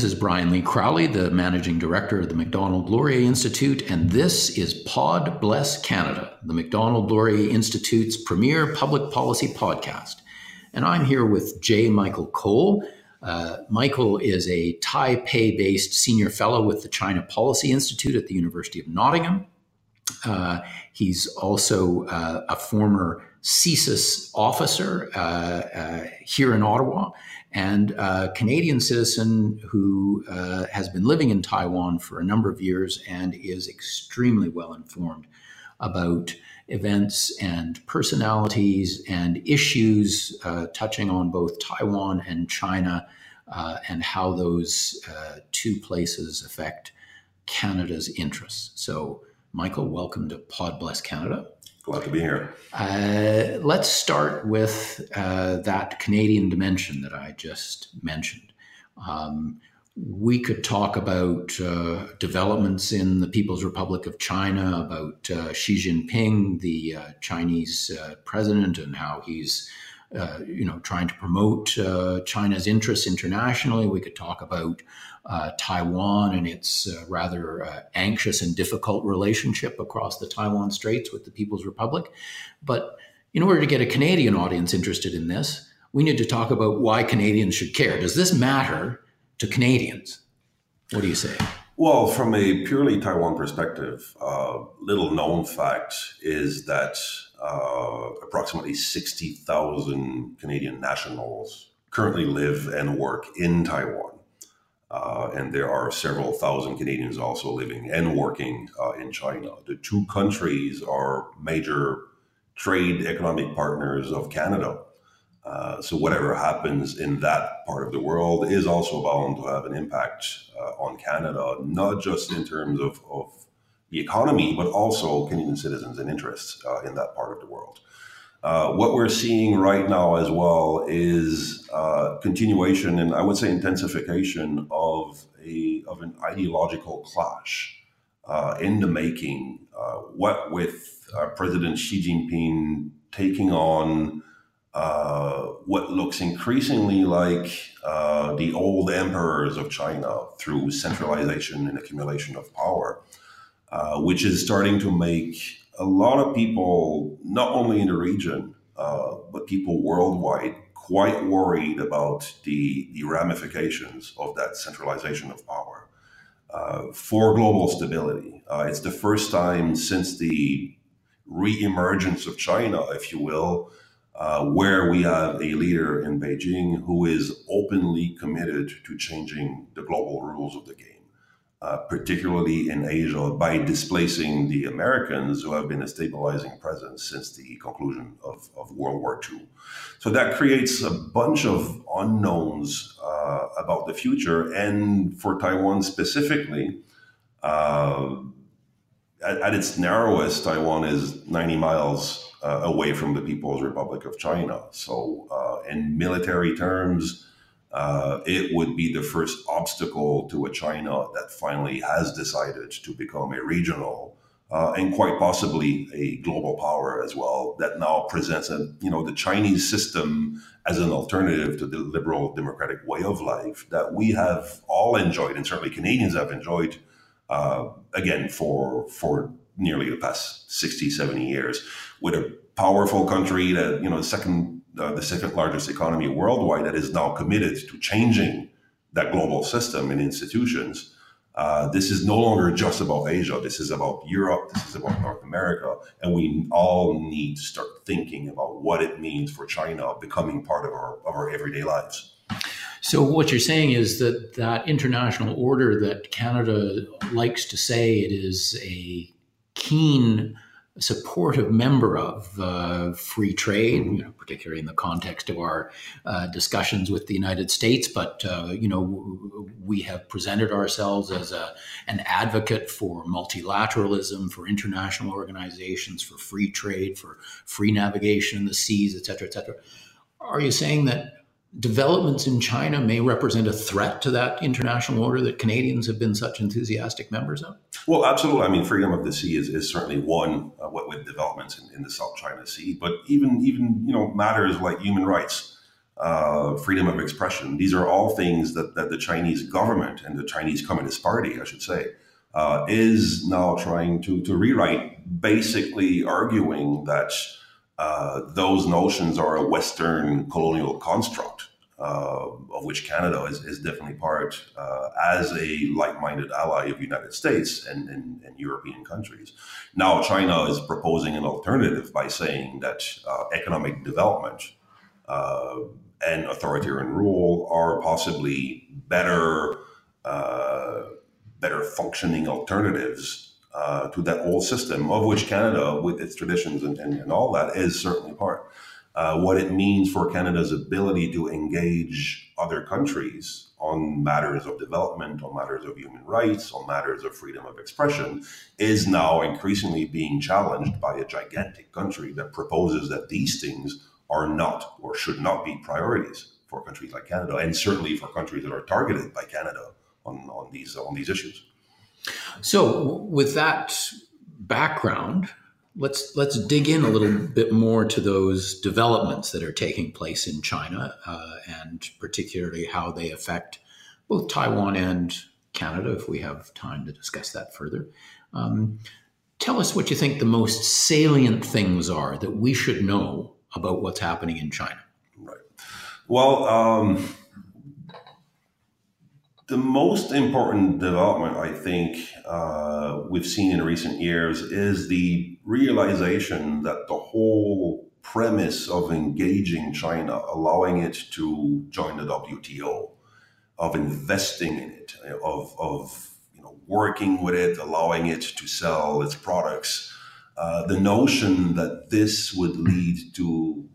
This is Brian Lee Crowley, the Managing Director of the Macdonald Laurier Institute, and this is Pod Bless Canada, the Macdonald Laurier Institute's premier public policy podcast. And I'm here with J. Michael Cole. Uh, Michael is a Taipei based senior fellow with the China Policy Institute at the University of Nottingham. Uh, he's also uh, a former CSIS officer uh, uh, here in Ottawa and a Canadian citizen who uh, has been living in Taiwan for a number of years and is extremely well informed about events and personalities and issues uh, touching on both Taiwan and China uh, and how those uh, two places affect Canada's interests. So, Michael, welcome to Pod Bless Canada. Glad to be here. Uh, let's start with uh, that Canadian dimension that I just mentioned. Um, we could talk about uh, developments in the People's Republic of China, about uh, Xi Jinping, the uh, Chinese uh, president, and how he's uh, you know, trying to promote uh, China's interests internationally. We could talk about uh, Taiwan and its uh, rather uh, anxious and difficult relationship across the Taiwan Straits with the People's Republic. But in order to get a Canadian audience interested in this, we need to talk about why Canadians should care. Does this matter to Canadians? What do you say? Well, from a purely Taiwan perspective, little known fact is that uh, approximately 60,000 Canadian nationals currently live and work in Taiwan. Uh, and there are several thousand Canadians also living and working uh, in China. The two countries are major trade economic partners of Canada. Uh, so whatever happens in that part of the world is also bound to have an impact uh, on Canada, not just in terms of, of the economy, but also Canadian citizens and interests uh, in that part of the world. Uh, what we're seeing right now as well is uh, continuation and I would say intensification of a of an ideological clash uh, in the making. Uh, what with uh, President Xi Jinping taking on what looks increasingly like the old emperors of China through centralization and accumulation of power. Uh, which is starting to make a lot of people, not only in the region, uh, but people worldwide, quite worried about the, the ramifications of that centralization of power uh, for global stability. Uh, it's the first time since the reemergence of China, if you will, uh, where we have a leader in Beijing who is openly committed to changing the global rules of the game uh, particularly in Asia, by displacing the Americans who have been a stabilizing presence since the conclusion of, of World War II. So that creates a bunch of unknowns uh, about the future. And for Taiwan specifically, uh, at, at, its narrowest, Taiwan is 90 miles uh, away from the People's Republic of China. So, uh, in military terms, uh, it would be the first obstacle to a China that finally has decided to become a regional uh, and quite possibly a global power as well. That now presents a you know the Chinese system as an alternative to the liberal democratic way of life that we have all enjoyed, and certainly Canadians have enjoyed. Uh, again, for for nearly the past 60, 70 years, with a powerful country that you know the second uh, the second largest economy worldwide that is now committed to changing that global system and institutions. Uh, this is no longer just about Asia. This is about Europe. This is about North America. And we all need to start thinking about what it means for China becoming part of our, of our everyday lives. So, what you're saying is that that international order that Canada likes to say it is a keen supportive member of uh, free trade, you know, particularly in the context of our uh, discussions with the United States. But uh, you know, we have presented ourselves as a, an advocate for multilateralism, for international organizations, for free trade, for free navigation in the seas, et cetera, et cetera. Are you saying that developments in China may represent a threat to that international order that Canadians have been such enthusiastic members of? Well, absolutely. I mean, freedom of the sea is, is certainly one uh, what with developments in, in, the South China Sea, but even even you know matters like human rights. uh, freedom of expression. These are all things that, that the Chinese government and the Chinese Communist Party, I should say, uh, is now trying to, to rewrite, basically arguing that uh, those notions are a Western colonial construct. Uh, of which Canada is, is definitely part uh, as a like-minded ally of the United States and, and, and, European countries. Now, China is proposing an alternative by saying that uh, economic development uh, and authoritarian rule are possibly better, better functioning alternatives uh, to that old system, of which Canada, with its traditions and, and, and all that, is certainly part. Uh, what it means for Canada's ability to engage other countries on matters of development, on matters of human rights, on matters of freedom of expression, is now increasingly being challenged by a gigantic country that proposes that these things are not or should not be priorities for countries like Canada, and certainly for countries that are targeted by Canada on, on these on these issues. So, with that background, let's let's dig in a little bit more to those developments that are taking place in China, uh, and particularly how they affect both Taiwan and Canada. If we have time to discuss that further. Um, tell us what you think the most salient things are that we should know about what's happening in China? Right. Well, um, the most important development, I think, uh, we've seen in recent years is the realization that the whole premise of engaging China, allowing it to join the WTO, of investing in it, of, of you know, working with it, allowing it to sell its products, uh, the notion that this would lead to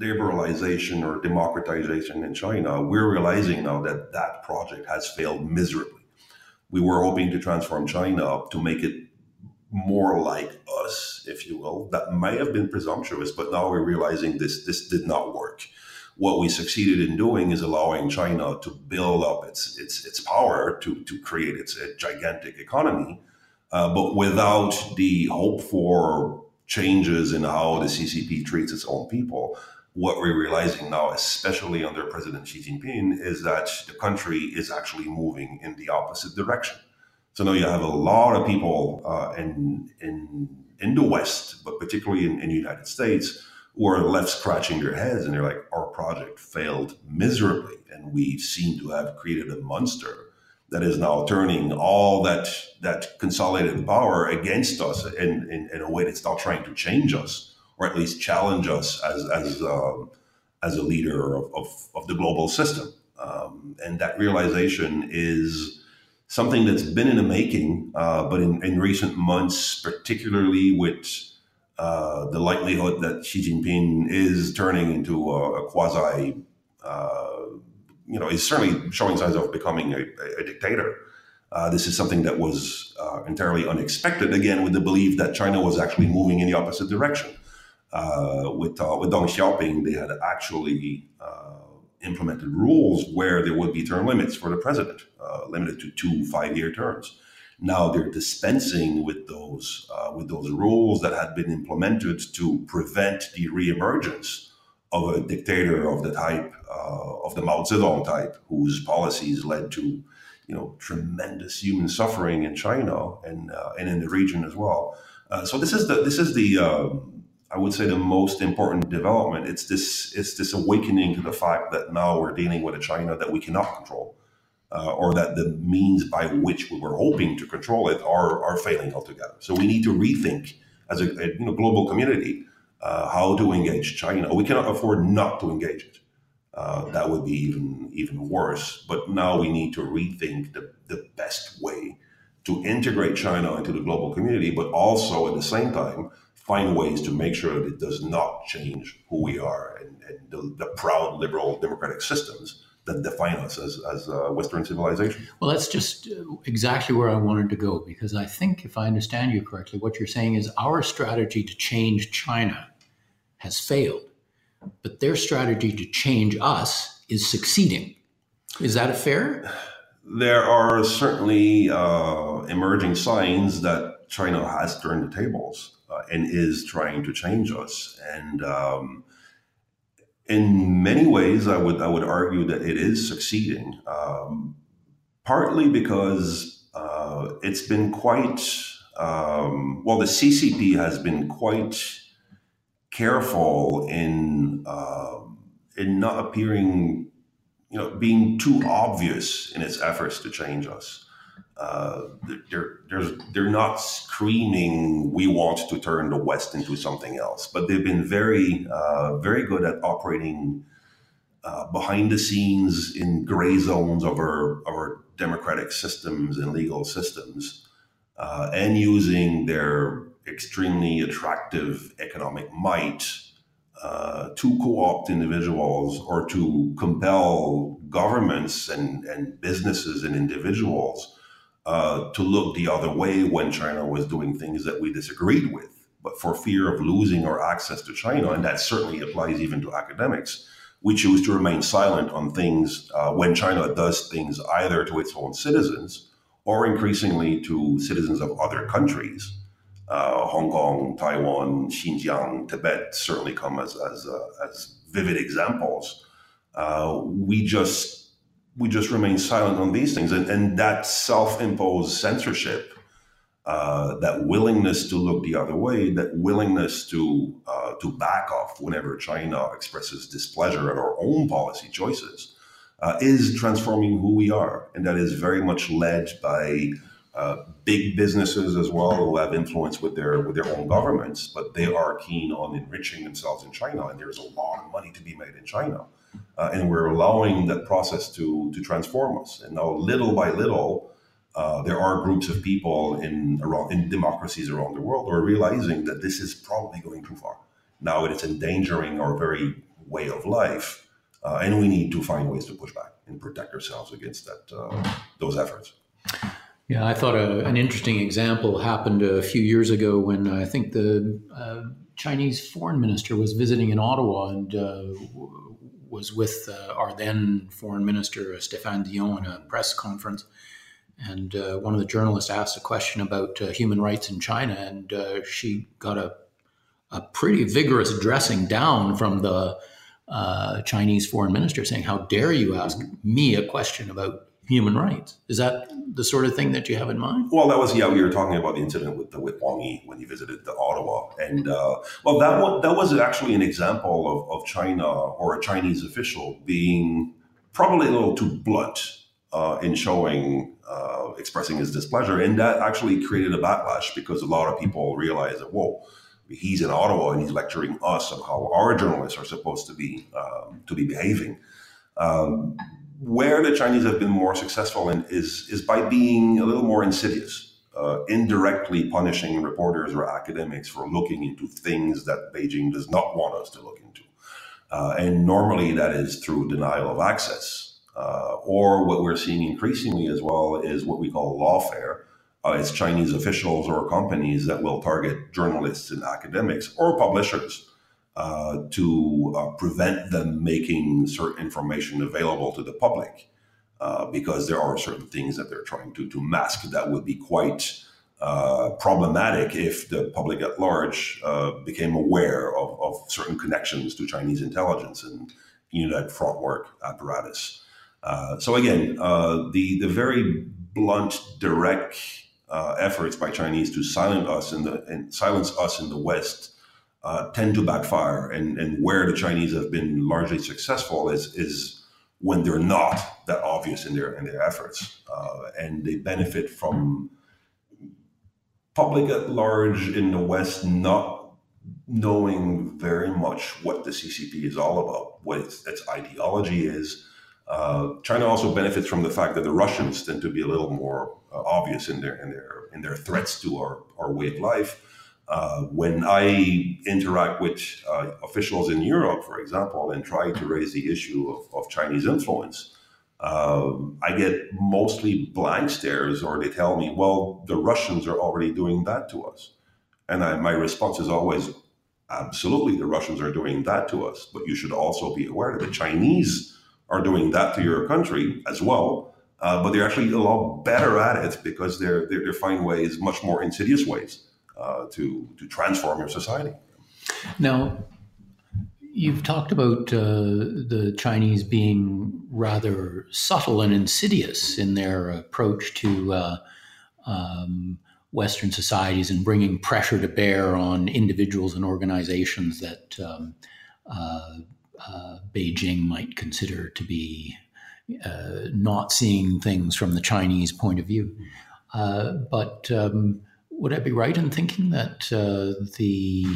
liberalization or democratization in China, we're realizing now that that project has failed miserably. We were hoping to transform China to make it more like us, if you will. That may have been presumptuous, but now we're realizing this this did not work. What we succeeded in doing is allowing China to build up its its its power to to create its gigantic economy uh, but without the hope for changes in how the CCP treats its own people. What we're realizing now, especially under President Xi Jinping, is that the country is actually moving in the opposite direction. So now you have a lot of people uh, in, in, in the West, but particularly in, in the United States, who are left scratching their heads and they're like, our project failed miserably, and we seem to have created a monster that is now turning all that that consolidated power against us in, in, in, a way that's now trying to change us or at least challenge us as as um, as a leader of, of, of the global system. Um, and that realization is something that's been in the making, uh, but in, in recent months, particularly with uh, the likelihood that Xi Jinping is turning into a, a quasi uh, you know, is certainly showing signs of becoming a, a dictator. Uh, this is something that was uh, entirely unexpected. Again, with the belief that China was actually moving in the opposite direction. Uh, with uh, with Deng Xiaoping, they had actually uh, implemented rules where there would be term limits for the president, uh, limited to two five-year terms. Now they're dispensing with those with those rules that had been implemented to prevent the reemergence of a dictator of the type uh, of the Mao Zedong type, whose policies led to, you know, tremendous human suffering in China and uh, and in the region as well. Uh, so this is the this is the um, I would say the most important development. It's this it's this awakening to the fact that now we're dealing with a China that we cannot control. Uh, or that the means by which we were hoping to control it are, are failing altogether. So we need to rethink as a, a you know, global community uh, how to engage China. We cannot afford not to engage it. Uh, that would be even even worse. But now we need to rethink the, the best way to integrate China into the global community, but also at the same time find ways to make sure that it does not change who we are and, and the, the proud liberal democratic systems that define us as, as a Western civilization. Well, that's just exactly where I wanted to go because I think, if I understand you correctly, what you're saying is our strategy to change China has failed, but their strategy to change us is succeeding. Is that fair? There are certainly uh, emerging signs that China has turned the tables uh, and is trying to change us. And um, in many ways, I would I would argue that it is succeeding. Um, partly because uh, it's been quite um, well. The CCP has been quite careful in uh, in not appearing, you know, being too obvious in its efforts to change us. Uh, they're, they're, not screaming, we want to turn the West into something else. But they've been very, uh, very good at operating uh, behind the scenes in gray zones of our, our democratic systems and legal systems uh, and using their extremely attractive economic might uh, to co-opt individuals or to compel governments and, and businesses and individuals uh, to look the other way when China was doing things that we disagreed with. But for fear of losing our access to China, and that certainly applies even to academics, we choose to remain silent on things uh, when China does things either to its own citizens or increasingly to citizens of other countries. Uh, Hong Kong, Taiwan, Xinjiang, Tibet certainly come as, as, uh, as vivid examples. Uh, we just we just remain silent on these things. And, and that self imposed censorship, uh, that willingness to look the other way, that willingness to, uh, to back off whenever China expresses displeasure at our own policy choices, uh, is transforming who we are. And that is very much led by uh, big businesses as well who have influence with their with their own governments, but they are keen on enriching themselves in China, and there's a lot of money to be made in China uh, and we're allowing that process to to transform us. And now, little by little, uh, there are groups of people in around in democracies around the world who are realizing that this is probably going too far. Now it is endangering our very way of life, uh, and we need to find ways to push back and protect ourselves against that uh, those efforts. Yeah, I thought a, an interesting example happened a few years ago when I think the uh, Chinese foreign minister was visiting in Ottawa and uh, was with uh, our then foreign minister, uh, Stéphane Dion, in a press conference. And uh, one of the journalists asked a question about uh, human rights in China, and uh, she got a, a pretty vigorous dressing down from the uh, Chinese foreign minister saying, How dare you ask me a question about human rights. Is that the sort of thing that you have in mind? Well, that was yeah. We were talking about the incident with the, with Wang Yi when he visited the Ottawa, and uh, well, that was, that was actually an example of, of China or a Chinese official being probably a little too blunt uh, in showing uh, expressing his displeasure, and that actually created a backlash because a lot of people realized that whoa. He's in Ottawa and he's lecturing us on how our journalists are supposed to be um, to be behaving. Um, where the Chinese have been more successful in is is by being a little more insidious, uh, indirectly punishing reporters or academics for looking into things that Beijing does not want us to look into, uh, and normally that is through denial of access, uh, or what we're seeing increasingly as well is what we call lawfare. Uh, it's Chinese officials or companies that will target journalists and academics or publishers uh, to uh, prevent them making certain information available to the public uh, because there are certain things that they're trying to, to mask that would be quite uh, problematic if the public at large uh, became aware of, of, certain connections to Chinese intelligence and you know, that front work apparatus. so again, the, the very blunt, direct efforts by Chinese to silence us in the silence us in the West uh, tend to backfire. And, and where the Chinese have been largely successful is, is when they're not that obvious in their, in their efforts. Uh, and they benefit from public at large in the West not knowing very much what the CCP is all about, what its, its ideology is. Uh, China also benefits from the fact that the Russians tend to be a little more uh, obvious in their in their in their threats to our, our way of life. Uh, when I interact with uh, officials in Europe, for example, and try to raise the issue of, of Chinese influence, uh, I get mostly blank stares, or they tell me, well, the Russians are already doing that to us. And I, my response is always, absolutely, the Russians are doing that to us. But you should also be aware that the Chinese are doing that to your country as well. Uh, but they're actually a lot better at it because they're, they're, they're finding ways, much more insidious ways uh, to to transform your society. Now, You've talked about uh, the Chinese being rather subtle and insidious in their approach to uh, um, Western societies and bringing pressure to bear on individuals and organizations that um, uh, uh Beijing might consider to be not seeing things from the Chinese point of view. But um, would I be right in thinking that the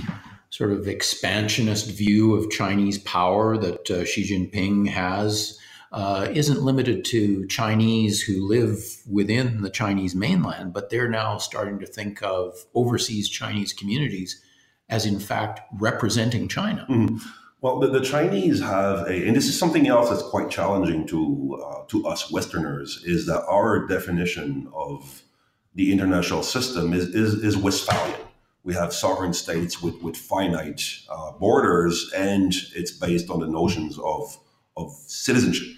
sort of expansionist view of Chinese power that uh, Xi Jinping has uh, isn't limited to Chinese who live within the Chinese mainland, but they're now starting to think of overseas Chinese communities as, in fact, representing China. Mm-hmm. Well, the, the, Chinese have a, and this is something else that's quite challenging to uh, to us Westerners, is that our definition of the international system is is, is Westphalian we have sovereign states with, with finite uh, borders, and it's based on the notions of, of citizenship.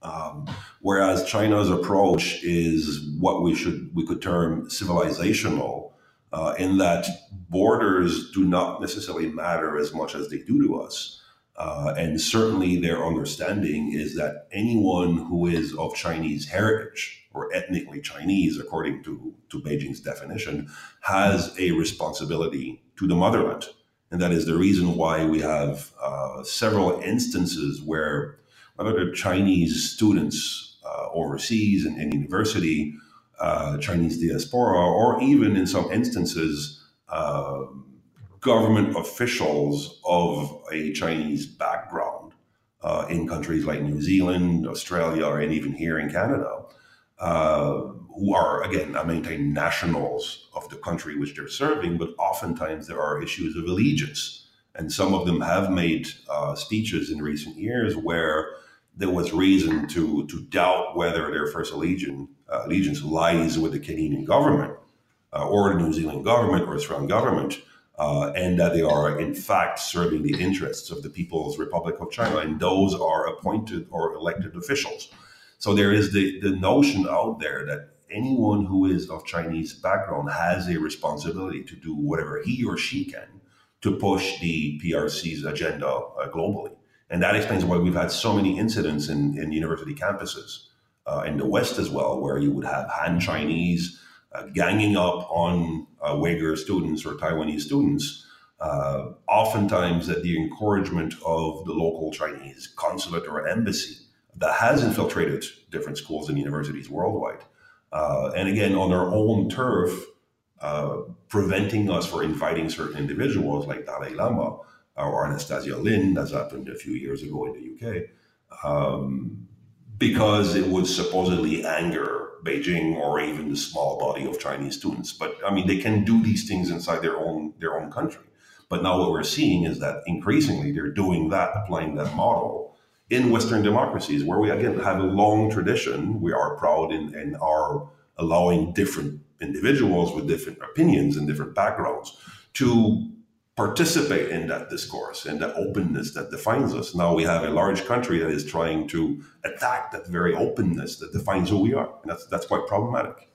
Um, whereas China's approach is what we should we could term civilizational, uh, in that borders do not necessarily matter as much as they do to us. Uh, and certainly their understanding is that anyone who is of Chinese heritage or ethnically Chinese, according to, to Beijing's definition, has a responsibility to the motherland. And that is the reason why we have uh, several instances where whether they're Chinese students uh, overseas in, in university, uh, Chinese diaspora, or even in some instances, uh, government officials of a Chinese background uh, in countries like New Zealand, Australia, and even here in Canada, uh, who are, again, I maintain nationals of the country which they're serving, but oftentimes there are issues of allegiance. And some of them have made uh, speeches in recent years where there was reason to, to doubt whether their first allegiance, uh, allegiance lies with the Canadian government uh, or the New Zealand government or Australian government. Uh, and that they are in fact serving the interests of the People's Republic of China, and those are appointed or elected officials. So there is the, the notion out there that anyone who is of Chinese background has a responsibility to do whatever he or she can to push the PRC's agenda uh, globally. And that explains why we've had so many incidents in, in university campuses uh, in the West as well, where you would have Han Chinese ganging up on uh, Uyghur students or Taiwanese students, uh, oftentimes at the encouragement of the local Chinese consulate or embassy that has infiltrated different schools and universities worldwide. Uh, and again, on their own turf, uh, preventing us from inviting certain individuals like Dalai Lama or Anastasia Lin, as happened a few years ago in the UK, um, because it would supposedly anger Beijing or even the small body of Chinese students. But I mean, they can do these things inside their own their own country. But now what we're seeing is that increasingly they're doing that, applying that model in Western democracies, where we again have a long tradition. We are proud in, in our allowing different individuals with different opinions and different backgrounds to participate in that discourse and that openness that defines us. Now we have a large country that is trying to attack that very openness that defines who we are. And that's, that's quite problematic.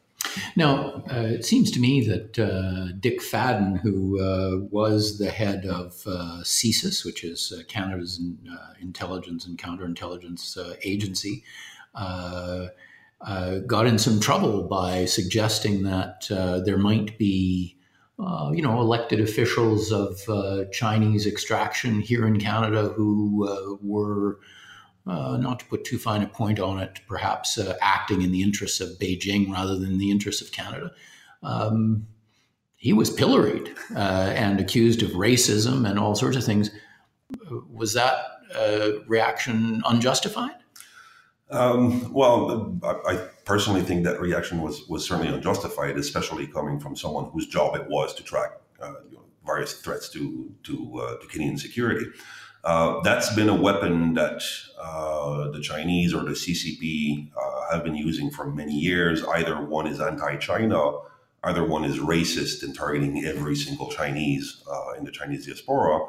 Now, uh, it seems to me that uh, Dick Fadden, who uh, was the head of uh, CSIS, which is uh, Canada's uh, intelligence and counterintelligence agency, got in some trouble by suggesting that there might be, you know, elected officials of Chinese extraction here in Canada who were uh, not to put too fine a point on it, perhaps uh, acting in the interests of Beijing rather than the interests of Canada. Um, he was pilloried uh, and accused of racism and all sorts of things. Was that uh, reaction unjustified? Um, well, I, personally think that reaction was, was certainly unjustified, especially coming from someone whose job it was to track uh, you know, various threats to to, uh, to Canadian security. Uh, that's been a weapon that uh, the Chinese or the CCP uh, have been using for many years. Either one is anti-China, either one is racist and targeting every single Chinese uh, in the Chinese diaspora,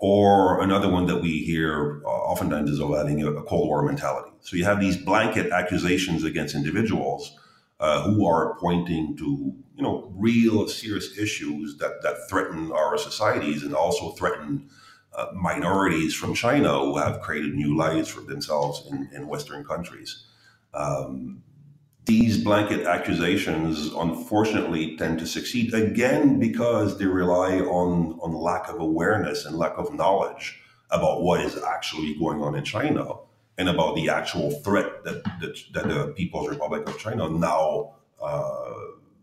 or another one that we hear oftentimes is of having a, a, Cold War mentality. So you have these blanket accusations against individuals who are pointing to you know real serious issues that that threaten our societies and also threaten uh, minorities from China who have created new lives for themselves in, in Western countries. Um, these blanket accusations, unfortunately, tend to succeed again because they rely on, on lack of awareness and lack of knowledge about what is actually going on in China and about the actual threat that, that, that the People's Republic of China now uh,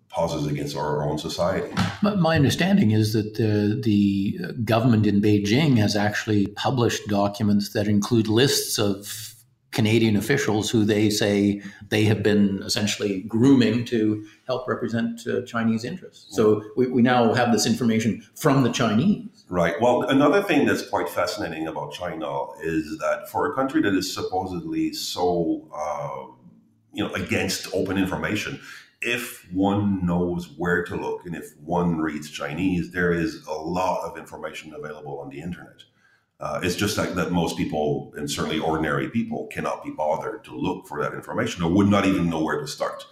poses against our own society. My understanding is that the, the government in Beijing has actually published documents that include lists of Canadian officials who they say they have been essentially grooming to help represent uh, Chinese interests. So we, we now have this information from the Chinese. Right. Well, another thing that's quite fascinating about China is that for a country that is supposedly so, uh, you know, against open information, if one knows where to look and if one reads Chinese, there is a lot of information available on the internet. Uh, it's just like that most people, and certainly ordinary people, cannot be bothered to look for that information or would not even know where to start.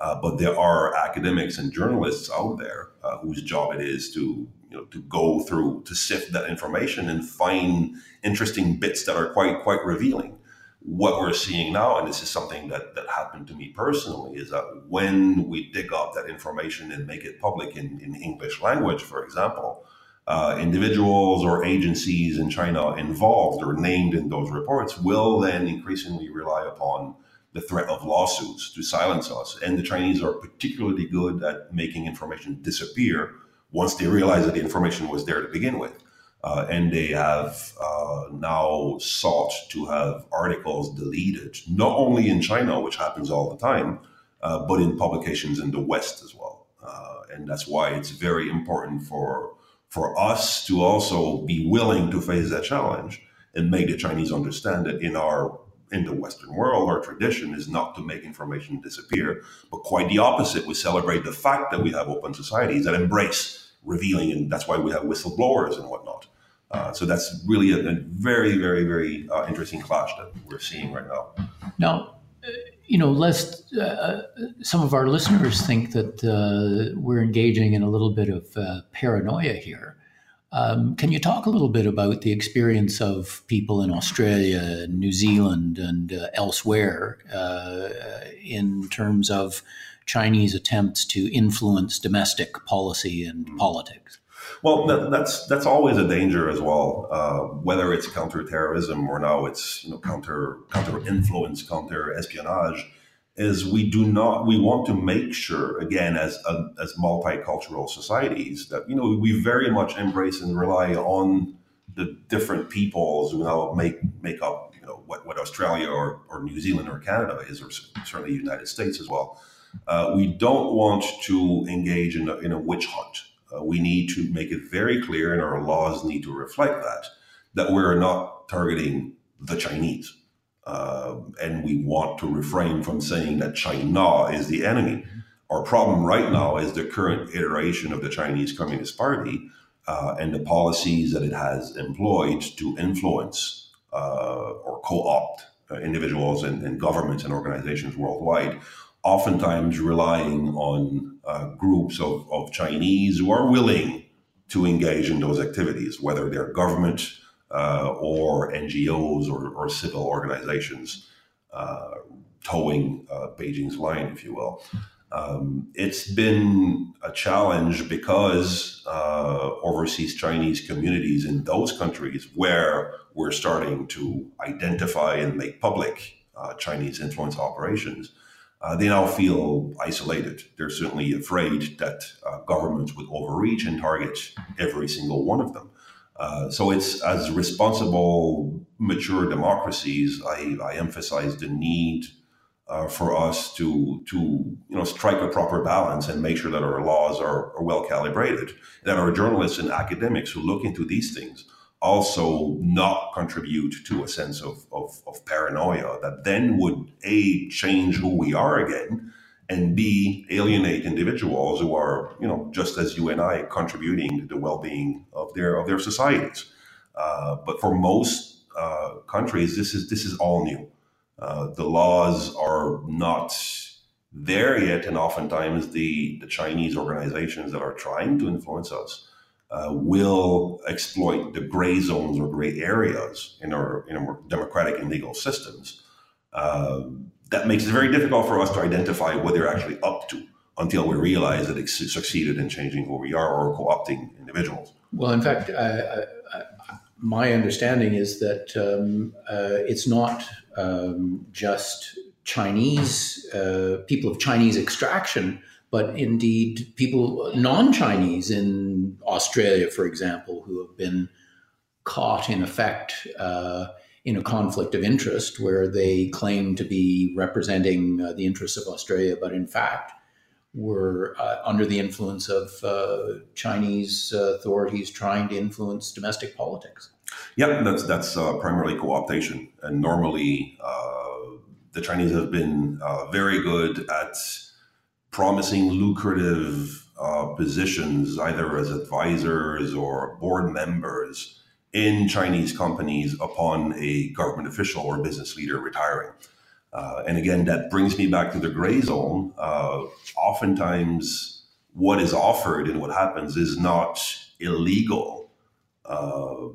Uh, but there are academics and journalists out there uh, whose job it is to you know to go through to sift that information and find interesting bits that are quite quite revealing. What we're seeing now, and this is something that that happened to me personally, is that when we dig up that information and make it public in, in English language, for example, uh, individuals or agencies in China involved or named in those reports will then increasingly rely upon the threat of lawsuits to silence us. And the Chinese are particularly good at making information disappear once they realize that the information was there to begin with. Uh, and they have uh, now sought to have articles deleted, not only in China, which happens all the time, uh, but in publications in the West as well. Uh, and that's why it's very important for for us to also be willing to face that challenge and make the Chinese understand that in our in the Western world, our tradition is not to make information disappear, but quite the opposite. We celebrate the fact that we have open societies that embrace revealing, and that's why we have whistleblowers and whatnot. Uh, so that's really a, a very, very, very uh, interesting clash that we're seeing right now. Now, uh, you know, lest uh, some of our listeners think that uh, we're engaging in a little bit of uh, paranoia here. Um, can you talk a little bit about the experience of people in Australia, New Zealand, and uh, elsewhere uh, in terms of Chinese attempts to influence domestic policy and politics? Well, that, that's that's always a danger as well. Uh, whether it's counterterrorism or now it's you know counter counter influence, counter espionage is we do not we want to make sure again as uh, as multicultural societies that you know we very much embrace and rely on the different peoples who now make make up you know what, what Australia or, or New Zealand or Canada is or certainly the United States as well. Uh, we don't want to engage in a, in a witch hunt. Uh, we need to make it very clear, and our laws need to reflect that that we're not targeting the Chinese uh, and we want to refrain from saying that China is the enemy. Our problem right now is the current iteration of the Chinese Communist Party uh, and the policies that it has employed to influence uh, or co opt uh, individuals and, and, governments and organizations worldwide, oftentimes relying on uh, groups of, of Chinese who are willing to engage in those activities, whether they're government uh, or NGOs or, or civil organizations uh, toeing uh, Beijing's line, if you will. Um, it's been a challenge because uh, overseas Chinese communities in those countries where we're starting to identify and make public uh, Chinese influence operations, uh, they now feel isolated. They're certainly afraid that governments would overreach and target every single one of them. Uh, so it's as responsible, mature democracies. I, I emphasize the need uh, for us to to you know strike a proper balance and make sure that our laws are, are well calibrated. That our journalists and academics who look into these things also not contribute to a sense of, of, of paranoia that then would a change who we are again and B, alienate individuals who are, you know, just as you and I, contributing to the well-being of their of their societies. Uh, but for most uh, countries, this is this is all new. Uh, the laws are not there yet, and oftentimes the the Chinese organizations that are trying to influence us uh, will exploit the gray zones or gray areas in our, in our democratic and legal systems. Uh, that makes it very difficult for us to identify what they're actually up to until we realize that it succeeded in changing who we are or co-opting individuals. Well, in fact, my understanding is that um, uh, it's not um, just Chinese uh, people of Chinese extraction, but indeed people non-Chinese in Australia, for example, who have been caught in effect uh, in a conflict of interest where they claim to be representing uh, the interests of Australia, but in fact were uh, under the influence of uh, Chinese authorities trying to influence domestic politics. Yeah, that's that's uh, primarily co-optation, and normally uh, the Chinese have been uh, very good at promising lucrative positions, either as advisors or board members in Chinese companies upon a government official or business leader retiring. Uh, and again, that brings me back to the gray zone. Uh, oftentimes, what is offered and what happens is not illegal uh,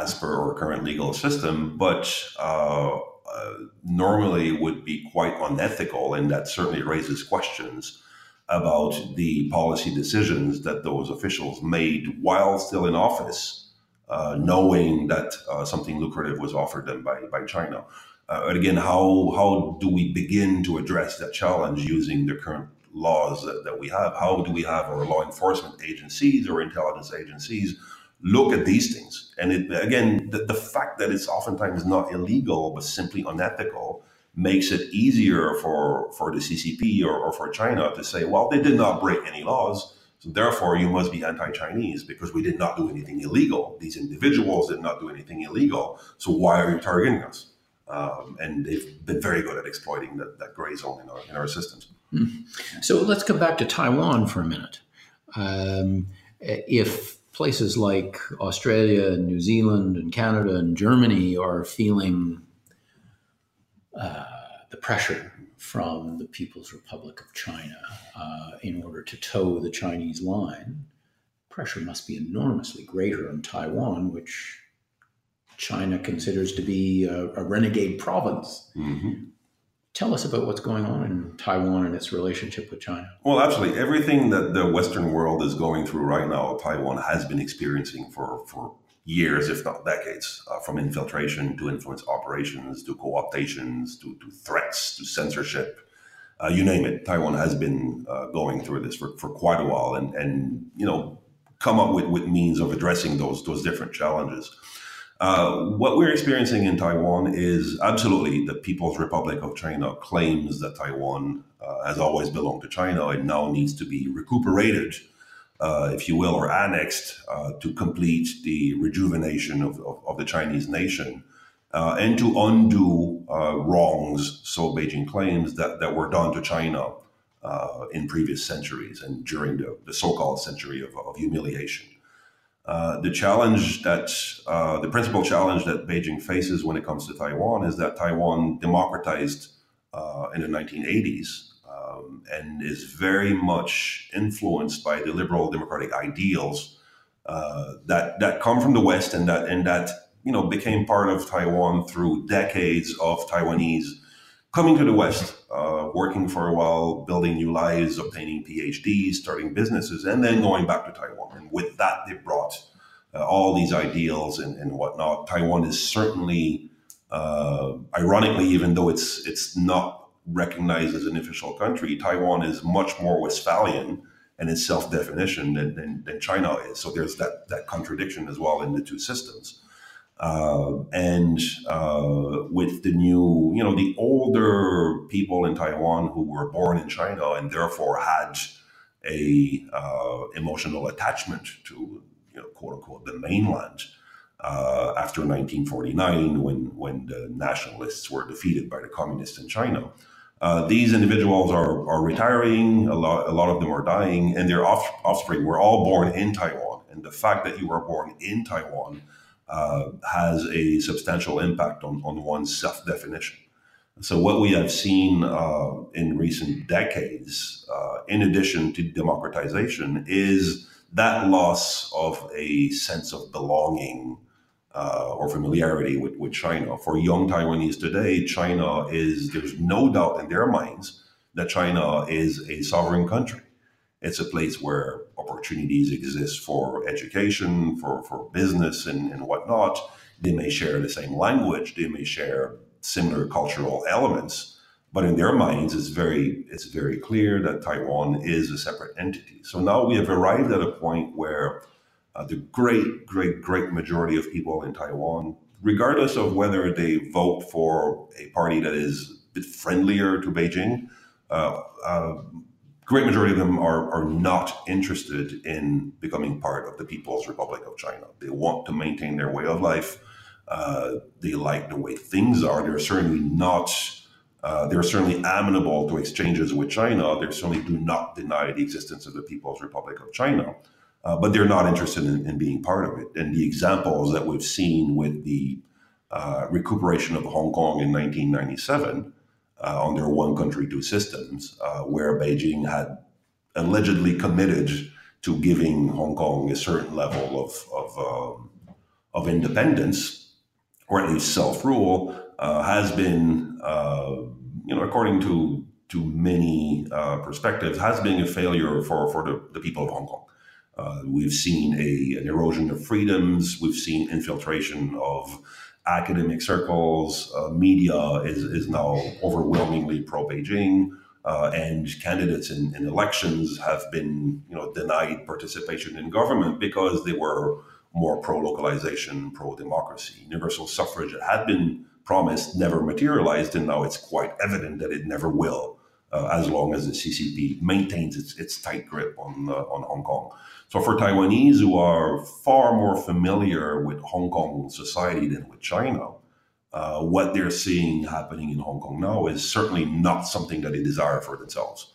as per our current legal system, but uh, uh, normally would be quite unethical, and that certainly raises questions about the policy decisions that those officials made while still in office, uh, knowing that something lucrative was offered them by, by China. Uh, again, how how do we begin to address that challenge using the current laws that, that we have? How do we have our law enforcement agencies or intelligence agencies look at these things? And it, again, the, the fact that it's oftentimes not illegal but simply unethical makes it easier for, for the CCP or, or for China to say, well, they did not break any laws. So therefore, you must be anti-Chinese because we did not do anything illegal. These individuals did not do anything illegal. So why are you targeting us? Um, and they've been very good at exploiting that, that gray zone in our, in our systems. Mm. So let's come back to Taiwan for a minute. Um, if places like Australia and New Zealand and Canada and Germany are feeling uh, the pressure from the People's Republic of China uh, in order to toe the Chinese line, pressure must be enormously greater on Taiwan, which China considers to be a, a renegade province. Mm-hmm. Tell us about what's going on in Taiwan and its relationship with China. Well, absolutely. Everything that the Western world is going through right now, Taiwan has been experiencing for, for years, if not decades, uh, from infiltration to influence operations to co optations to, to threats to censorship. Uh, you name it, Taiwan has been uh, going through this for, for quite a while and, and you know, come up with, with means of addressing those, those different challenges. Uh, what we're experiencing in Taiwan is absolutely the People's Republic of China claims that Taiwan uh, has always belonged to China and now needs to be recuperated, uh, if you will, or annexed uh, to complete the rejuvenation of, of, of the Chinese nation uh, and to undo wrongs, so Beijing claims, that, that were done to China in previous centuries and during the, the so called century of, of humiliation. Uh, the challenge that uh, the principal challenge that Beijing faces when it comes to Taiwan is that Taiwan democratized uh, in the 1980s um, and is very much influenced by the liberal democratic ideals uh, that that come from the West and that and that you know became part of Taiwan through decades of Taiwanese coming to the West, uh, working for a while, building new lives, obtaining PhDs, starting businesses, and then going back to Taiwan. And with that, they brought uh, all these ideals and, and, whatnot. Taiwan is certainly, uh, ironically, even though it's it's not recognized as an official country, Taiwan is much more Westphalian and its self-definition than, than, than China is. So there's that that contradiction as well in the two systems. Uh, and uh, with the new, you know, the older people in Taiwan who were born in China and therefore had a uh, emotional attachment to, you know, quote unquote, the mainland uh, after 1949, when when the nationalists were defeated by the communists in China. Uh, these individuals are, are retiring. A lot, a lot of them are dying, and their off, offspring were all born in Taiwan. And the fact that you were born in Taiwan uh, has a substantial impact on, on one's self definition. So, what we have seen uh, in recent decades, uh, in addition to democratization, is that loss of a sense of belonging uh, or familiarity with, with China. For young Taiwanese today, China is, there's no doubt in their minds that China is a sovereign country. It's a place where opportunities exist for education, for, for business, and, and whatnot. They may share the same language, they may share similar cultural elements, but in their minds, it's very it's very clear that Taiwan is a separate entity. So now we have arrived at a point where uh, the great, great, great majority of people in Taiwan, regardless of whether they vote for a party that is a bit friendlier to Beijing, uh, uh, great majority of them are, are not interested in becoming part of the People's Republic of China. They want to maintain their way of life. Uh, they like the way things are. They're certainly not. Uh, they're certainly amenable to exchanges with China. They certainly do not deny the existence of the People's Republic of China uh, but they're not interested in, in, being part of it. And the examples that we've seen with the uh, recuperation of Hong Kong in 1997 uh, one country, two systems, uh, where Beijing had allegedly committed to giving Hong Kong a certain level of, of, um, of independence, or at least self rule, uh, has been, uh, you know, according to to many perspectives, has been a failure for, for the, the people of Hong Kong. Uh, we've seen a, an erosion of freedoms. We've seen infiltration of academic circles. Uh, media is, is now overwhelmingly pro Beijing. Uh, and candidates in, in, elections have been, you know, denied participation in government because they were more pro localization, pro democracy. Universal suffrage had been promised, never materialized, and now it's quite evident that it never will, uh, as long as the CCP maintains its, its tight grip on uh, on Hong Kong. So for Taiwanese who are far more familiar with Hong Kong society than with China, uh, what they're seeing happening in Hong Kong now is certainly not something that they desire for themselves.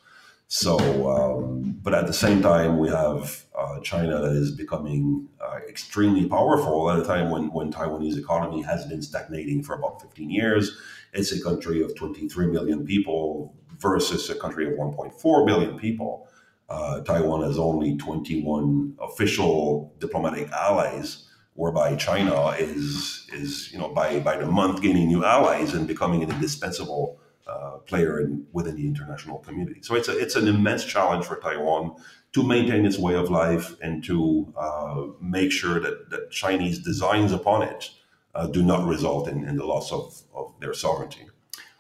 So, um, but at the same time, we have uh, China that is becoming uh, extremely powerful at a time when, when Taiwanese economy has been stagnating for about 15 years. It's a country of 23 million people versus a country of 1.4 billion people. Uh, Taiwan has only 21 official diplomatic allies, whereby China is is you know by by the month gaining new allies and becoming an indispensable uh, player in, within the international community. So it's a, it's an immense challenge for Taiwan to maintain its way of life and to uh, make sure that, that Chinese designs upon it uh, do not result in, in the loss of, of their sovereignty.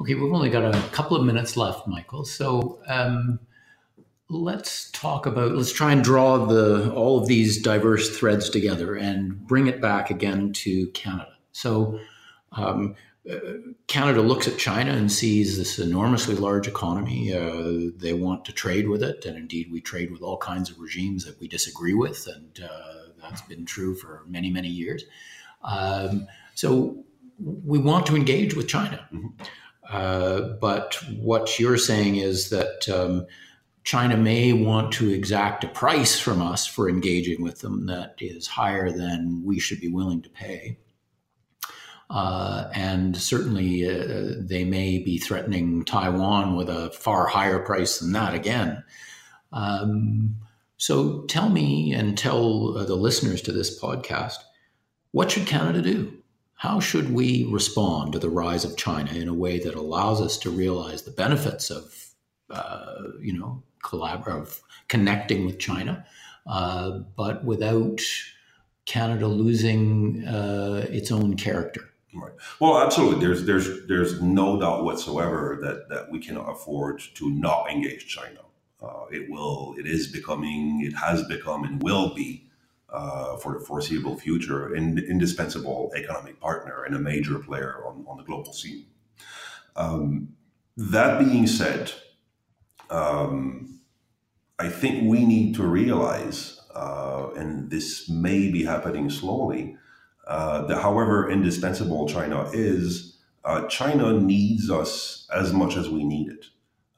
Okay, we've only got a couple of minutes left, Michael. So um, let's talk about let's try and draw the all of these diverse threads together and bring it back again to canada so um, uh, canada looks at china and sees this enormously large economy uh, they want to trade with it and indeed we trade with all kinds of regimes that we disagree with and uh, that's been true for many many years um, so we want to engage with china mm-hmm. Uh, but what you're saying is that um, China may want to exact a price from us for engaging with them that is higher than we should be willing to pay. Uh, and certainly uh, they may be threatening Taiwan with a far higher price than that again. Um, so tell me and tell the listeners to this podcast what should Canada do? How should we respond to the rise of China in a way that allows us to realize the benefits of, uh, you know, collaborative connecting with China, uh, but without Canada losing uh, its own character. Right. Well, absolutely. There's there's there's no doubt whatsoever that that we cannot afford to not engage China. Uh, it will. It is becoming. It has become and will be. Uh, for the foreseeable future, an indispensable economic partner and a major player on, on the global scene. Um, that being said, um, I think we need to realize, uh, and this may be happening slowly, uh, that however indispensable China is, uh, China needs us as much as we need it.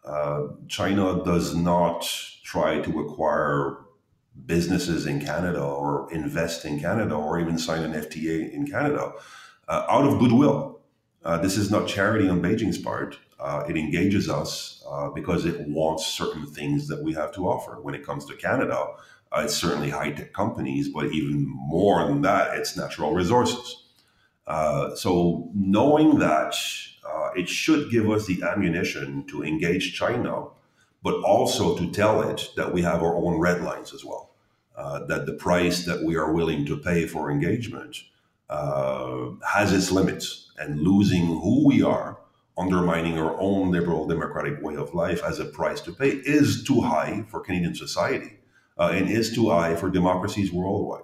Uh, China does not try to acquire businesses in Canada or invest in Canada or even sign an FTA in Canada uh, out of goodwill. Uh, this is not charity on Beijing's part. Uh, it engages us uh, because it wants certain things that we have to offer. When it comes to Canada, Uh, it's certainly high tech companies, but even more than that, it's natural resources. Uh, so knowing that it should give us the ammunition to engage China, but also to tell it that we have our own red lines as well. Uh, that the price that we are willing to pay for engagement uh, has its limits, and losing who we are, undermining our own liberal democratic way of life as a price to pay is too high for Canadian society uh, and is too high for democracies worldwide.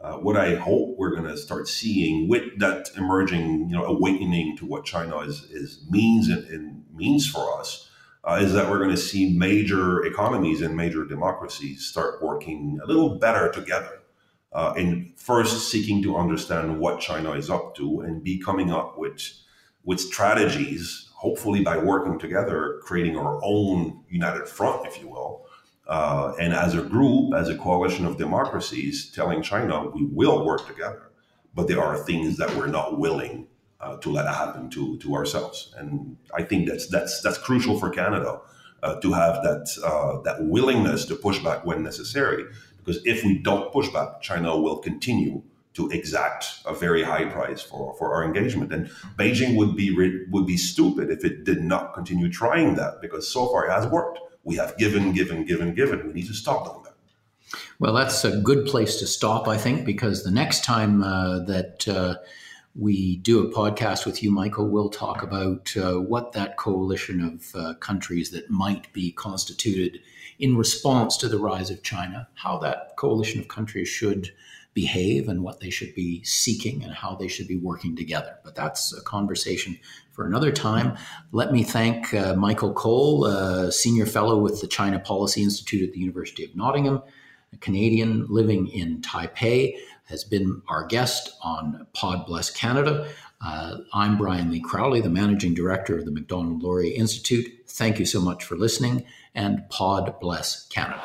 Uh, what I hope we're going to start seeing with that emerging, you know, awakening to what China is, is means and, and means for us, uh, is that we're going to see major economies and major democracies start working a little better together. Uh, in first seeking to understand what China is up to and be coming up with with strategies, hopefully by working together, creating our own united front, if you will, uh, and as a group, as a coalition of democracies, telling China we will work together, but there are things that we're not willing uh, to let that happen to to ourselves, and I think that's that's that's crucial for Canada uh, to have that uh, that willingness to push back when necessary. Because if we don't push back, China will continue to exact a very high price for, for our engagement. And Beijing would be would be stupid if it did not continue trying that because so far it has worked. We have given, given, given, given. We need to stop doing that. Well, that's a good place to stop, I think, because the next time uh, that uh, we do a podcast with you, Michael, we'll talk about uh, what that coalition of uh, countries that might be constituted in response to the rise of China, how that coalition of countries should behave and what they should be seeking and how they should be working together. But that's a conversation for another time. Let me thank uh, Michael Cole, Senior Fellow with the China Policy Institute at the University of Nottingham, a Canadian living in Taipei, has been our guest on Pod Bless Canada. Uh, I'm Brian Lee Crowley, the Managing Director of the Macdonald Laurier Institute. Thank you so much for listening, and Pod Bless Canada.